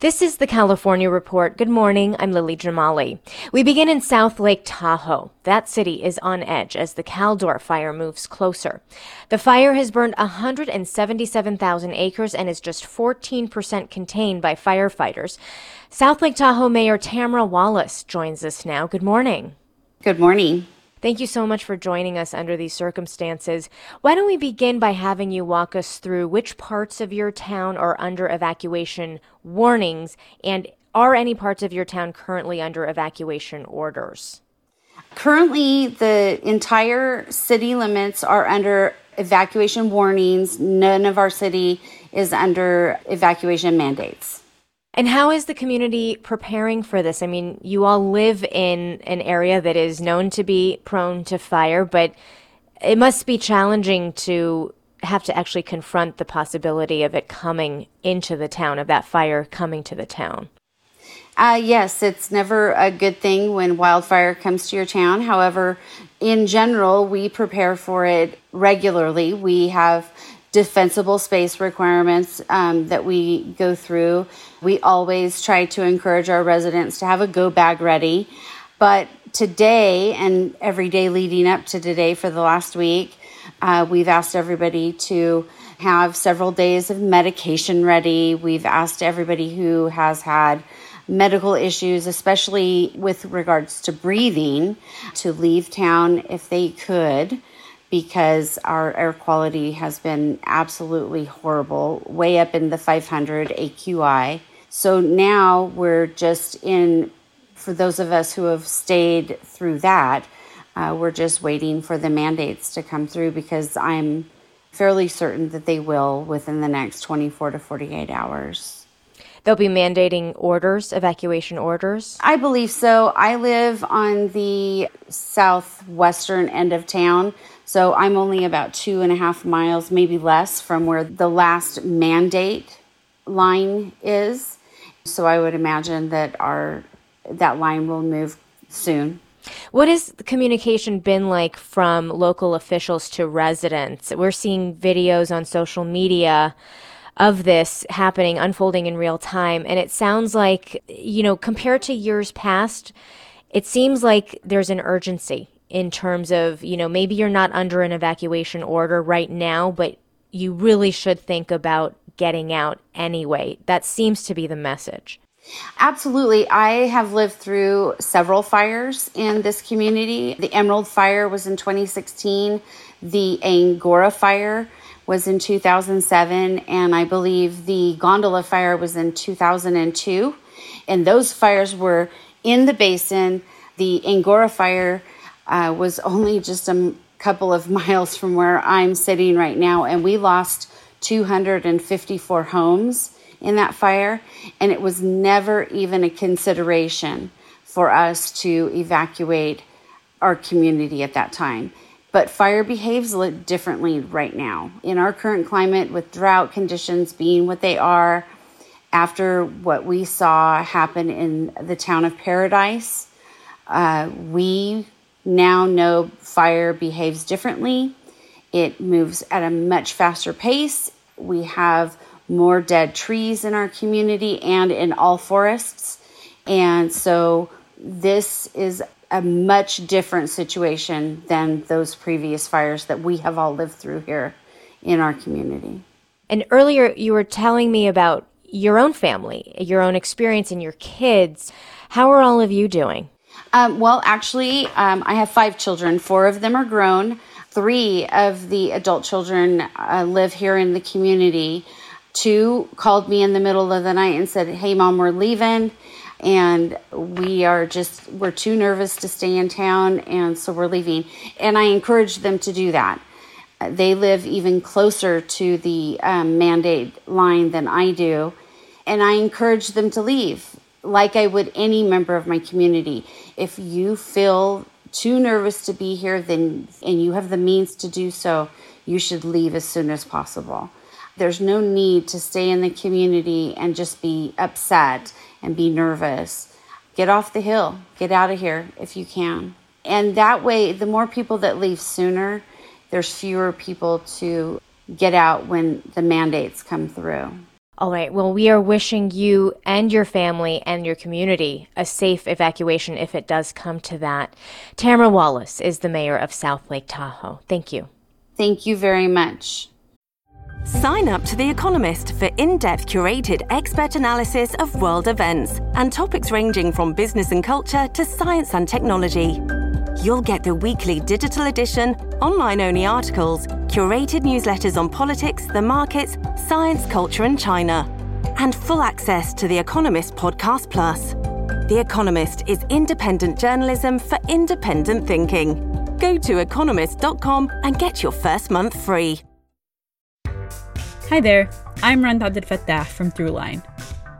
This is the California Report. Good morning. I'm Lily Jamali. We begin in South Lake Tahoe. That city is on edge as the Caldor fire moves closer. The fire has burned 177,000 acres and is just 14% contained by firefighters. South Lake Tahoe Mayor Tamara Wallace joins us now. Good morning. Good morning. Thank you so much for joining us under these circumstances. Why don't we begin by having you walk us through which parts of your town are under evacuation warnings and are any parts of your town currently under evacuation orders? Currently, the entire city limits are under evacuation warnings. None of our city is under evacuation mandates. And how is the community preparing for this? I mean, you all live in an area that is known to be prone to fire, but it must be challenging to have to actually confront the possibility of it coming into the town, of that fire coming to the town. Uh, yes, it's never a good thing when wildfire comes to your town. However, in general, we prepare for it regularly. We have defensible space requirements um, that we go through. We always try to encourage our residents to have a go bag ready. But today and every day leading up to today for the last week, uh, we've asked everybody to have several days of medication ready. We've asked everybody who has had medical issues, especially with regards to breathing, to leave town if they could because our air quality has been absolutely horrible, way up in the 500 AQI. So now we're just in, for those of us who have stayed through that, uh, we're just waiting for the mandates to come through because I'm fairly certain that they will within the next 24 to 48 hours. They'll be mandating orders, evacuation orders? I believe so. I live on the southwestern end of town. So I'm only about two and a half miles, maybe less, from where the last mandate line is. So I would imagine that our that line will move soon. What has the communication been like from local officials to residents? We're seeing videos on social media of this happening, unfolding in real time, and it sounds like, you know, compared to years past, it seems like there's an urgency in terms of, you know, maybe you're not under an evacuation order right now, but you really should think about getting out anyway. That seems to be the message. Absolutely. I have lived through several fires in this community. The Emerald Fire was in 2016, the Angora Fire was in 2007, and I believe the Gondola Fire was in 2002. And those fires were in the basin. The Angora Fire uh, was only just a couple of miles from where I'm sitting right now, and we lost 254 homes in that fire, and it was never even a consideration for us to evacuate our community at that time. But fire behaves differently right now. In our current climate, with drought conditions being what they are, after what we saw happen in the town of Paradise, uh, we now know fire behaves differently. It moves at a much faster pace. We have more dead trees in our community and in all forests. And so this is a much different situation than those previous fires that we have all lived through here in our community. And earlier you were telling me about your own family, your own experience, and your kids. How are all of you doing? Um, well, actually, um, I have five children. Four of them are grown. Three of the adult children uh, live here in the community. Two called me in the middle of the night and said, Hey, mom, we're leaving. And we are just, we're too nervous to stay in town. And so we're leaving. And I encourage them to do that. They live even closer to the um, mandate line than I do. And I encourage them to leave like I would any member of my community. If you feel too nervous to be here, then and you have the means to do so, you should leave as soon as possible. There's no need to stay in the community and just be upset and be nervous. Get off the hill, get out of here if you can. And that way, the more people that leave sooner, there's fewer people to get out when the mandates come through. All right. Well, we are wishing you and your family and your community a safe evacuation if it does come to that. Tamara Wallace is the mayor of South Lake Tahoe. Thank you. Thank you very much. Sign up to The Economist for in depth curated expert analysis of world events and topics ranging from business and culture to science and technology. You'll get the weekly digital edition, online only articles, curated newsletters on politics, the markets, science, culture, and China, and full access to The Economist Podcast Plus. The Economist is independent journalism for independent thinking. Go to economist.com and get your first month free. Hi there, I'm Rund Abdelfatah from Throughline.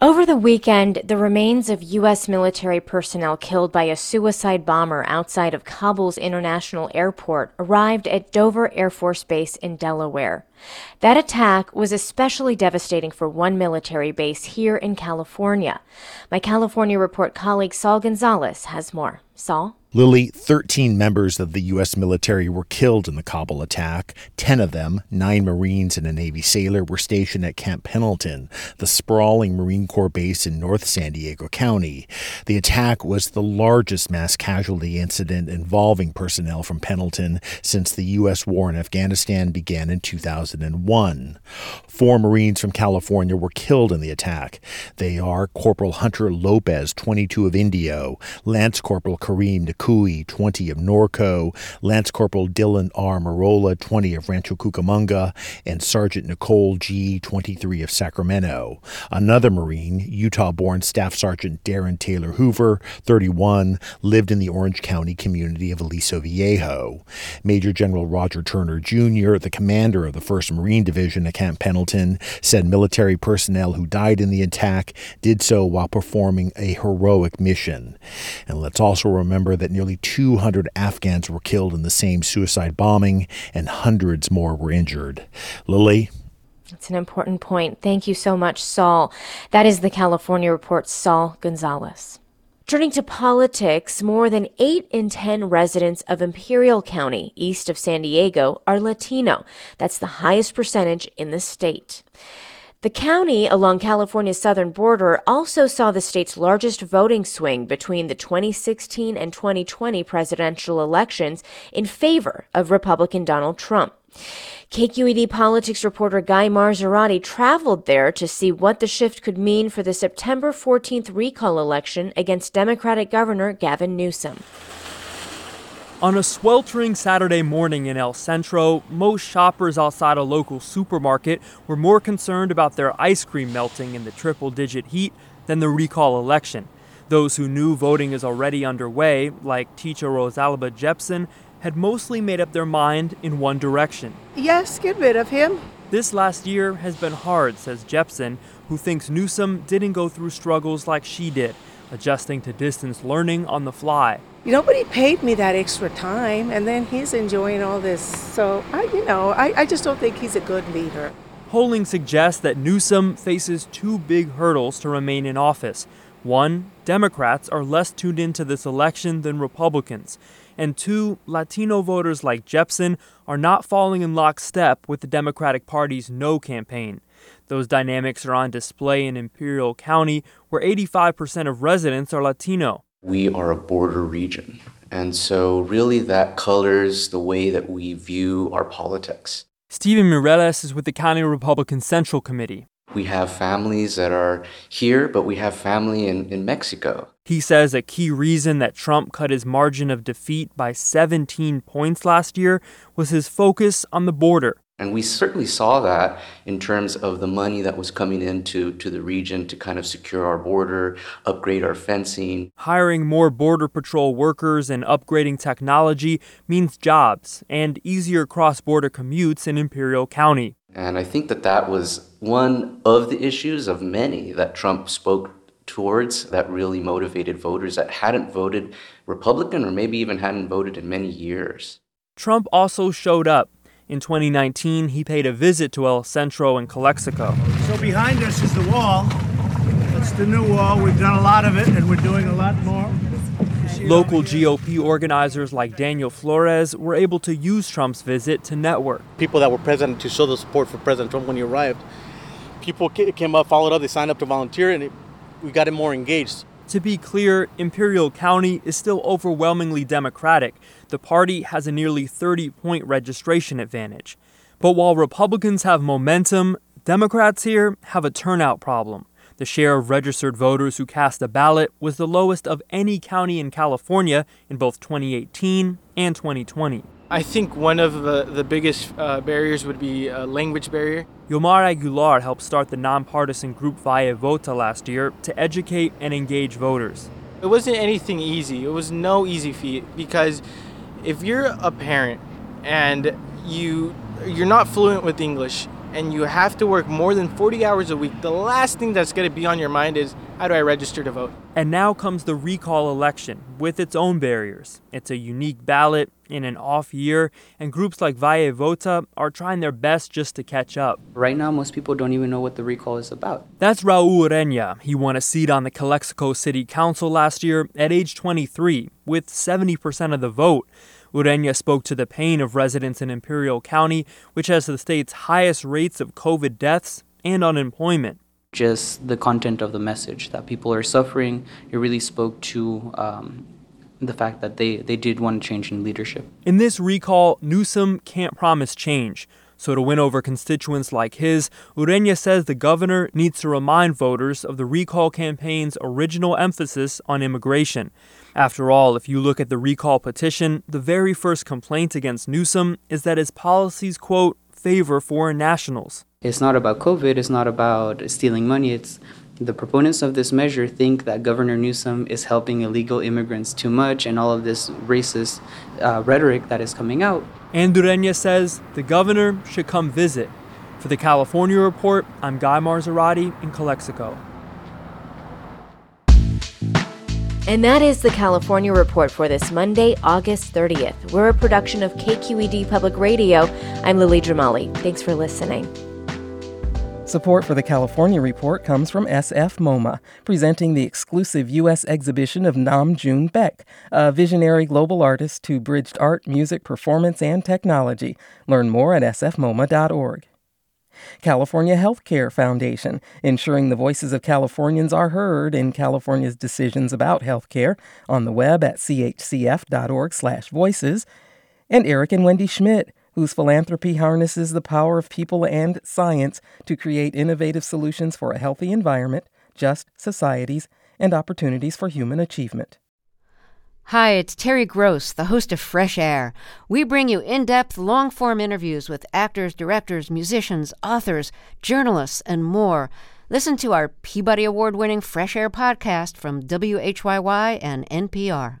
Over the weekend, the remains of U.S. military personnel killed by a suicide bomber outside of Kabul's International Airport arrived at Dover Air Force Base in Delaware. That attack was especially devastating for one military base here in California. My California Report colleague Saul Gonzalez has more. Saul? Lily, 13 members of the U.S. military were killed in the Kabul attack. Ten of them, nine Marines and a Navy sailor, were stationed at Camp Pendleton, the sprawling Marine Corps base in North San Diego County. The attack was the largest mass casualty incident involving personnel from Pendleton since the U.S. war in Afghanistan began in 2001. Four Marines from California were killed in the attack. They are Corporal Hunter Lopez, 22 of Indio, Lance Corporal Kareem Kui, 20 of Norco, Lance Corporal Dylan R. Merola, 20 of Rancho Cucamonga, and Sergeant Nicole Gee, 23 of Sacramento. Another Marine, Utah born Staff Sergeant Darin Taylor Hoover, 31, lived in the Orange County community of Aliso Viejo. Major General Roger Turner Jr., the commander of the 1st Marine Division at Camp Pendleton, said military personnel who died in the attack did so while performing a heroic mission. And let's also remember that nearly 200 Afghans were killed in the same suicide bombing and hundreds more were injured. Lily? That's an important point. Thank you so much, Saul. That is the California Report's Saul Gonzalez. Turning to politics, more than 8 in 10 residents of Imperial County, east of San Diego, are Latino. That's the highest percentage in the state. The county along California's southern border also saw the state's largest voting swing between the 2016 and 2020 presidential elections in favor of Republican Donald Trump. KQED politics reporter Guy Marzorati traveled there to see what the shift could mean for the September 14th recall election against Democratic Governor Gavin Newsom. On a sweltering Saturday morning in El Centro, most shoppers outside a local supermarket were more concerned about their ice cream melting in the triple digit heat than the recall election. Those who knew voting is already underway, like teacher Rosalba Jepson, had mostly made up their mind in one direction. Yes, get rid of him. This last year has been hard, says Jepson, who thinks Newsom didn't go through struggles like she did, adjusting to distance learning on the fly. Nobody paid me that extra time, and then he's enjoying all this. So, I, you know, I, I just don't think he's a good leader. Polling suggests that Newsom faces two big hurdles to remain in office One, Democrats are less tuned into this election than Republicans. And two, Latino voters like Jepsen are not falling in lockstep with the Democratic Party's no campaign. Those dynamics are on display in Imperial County, where 85% of residents are Latino. We are a border region, and so really that colors the way that we view our politics. Stephen Mireles is with the County Republican Central Committee. We have families that are here, but we have family in, in Mexico. He says a key reason that Trump cut his margin of defeat by 17 points last year was his focus on the border. And we certainly saw that in terms of the money that was coming into to the region to kind of secure our border, upgrade our fencing. Hiring more Border Patrol workers and upgrading technology means jobs and easier cross border commutes in Imperial County. And I think that that was one of the issues of many that Trump spoke towards that really motivated voters that hadn't voted Republican or maybe even hadn't voted in many years. Trump also showed up in 2019, he paid a visit to El Centro and Calexico. So behind us is the wall. That's the new wall. We've done a lot of it, and we're doing a lot more. Local GOP organizers like Daniel Flores were able to use Trump's visit to network. People that were present to show the support for President Trump when he arrived. People came up, followed up, they signed up to volunteer, and it, we got him more engaged. To be clear, Imperial County is still overwhelmingly Democratic. The party has a nearly 30 point registration advantage. But while Republicans have momentum, Democrats here have a turnout problem. The share of registered voters who cast a ballot was the lowest of any county in California in both 2018 and 2020. I think one of the, the biggest uh, barriers would be a language barrier. Yomar Aguilar helped start the nonpartisan group Valle Vota last year to educate and engage voters. It wasn't anything easy. It was no easy feat because if you're a parent and you you're not fluent with English and you have to work more than 40 hours a week, the last thing that's going to be on your mind is how do I register to vote? And now comes the recall election with its own barriers. It's a unique ballot in an off year, and groups like Valle Vota are trying their best just to catch up. Right now, most people don't even know what the recall is about. That's Raul Ureña. He won a seat on the Calexico City Council last year at age 23 with 70% of the vote. Ureña spoke to the pain of residents in Imperial County, which has the state's highest rates of COVID deaths and unemployment. Just the content of the message that people are suffering, it really spoke to um, the fact that they, they did want to change in leadership. In this recall, Newsom can't promise change. So, to win over constituents like his, Ureña says the governor needs to remind voters of the recall campaign's original emphasis on immigration. After all, if you look at the recall petition, the very first complaint against Newsom is that his policies, quote, favor foreign nationals. It's not about COVID, it's not about stealing money, it's the proponents of this measure think that Governor Newsom is helping illegal immigrants too much and all of this racist uh, rhetoric that is coming out. And Ureña says the governor should come visit. For the California Report, I'm Guy Marzorati in Calexico. And that is the California Report for this Monday, August 30th. We're a production of KQED Public Radio. I'm Lily Jamali. Thanks for listening. Support for the California Report comes from SF MoMA, presenting the exclusive U.S. exhibition of Nam June Paik, a visionary global artist who bridged art, music, performance, and technology. Learn more at sfmoma.org. California Healthcare Foundation, ensuring the voices of Californians are heard in California's decisions about healthcare on the web at chcf.org/voices, and Eric and Wendy Schmidt, whose philanthropy harnesses the power of people and science to create innovative solutions for a healthy environment, just societies, and opportunities for human achievement. Hi, it's Terry Gross, the host of Fresh Air. We bring you in depth, long form interviews with actors, directors, musicians, authors, journalists, and more. Listen to our Peabody Award winning Fresh Air podcast from WHYY and NPR.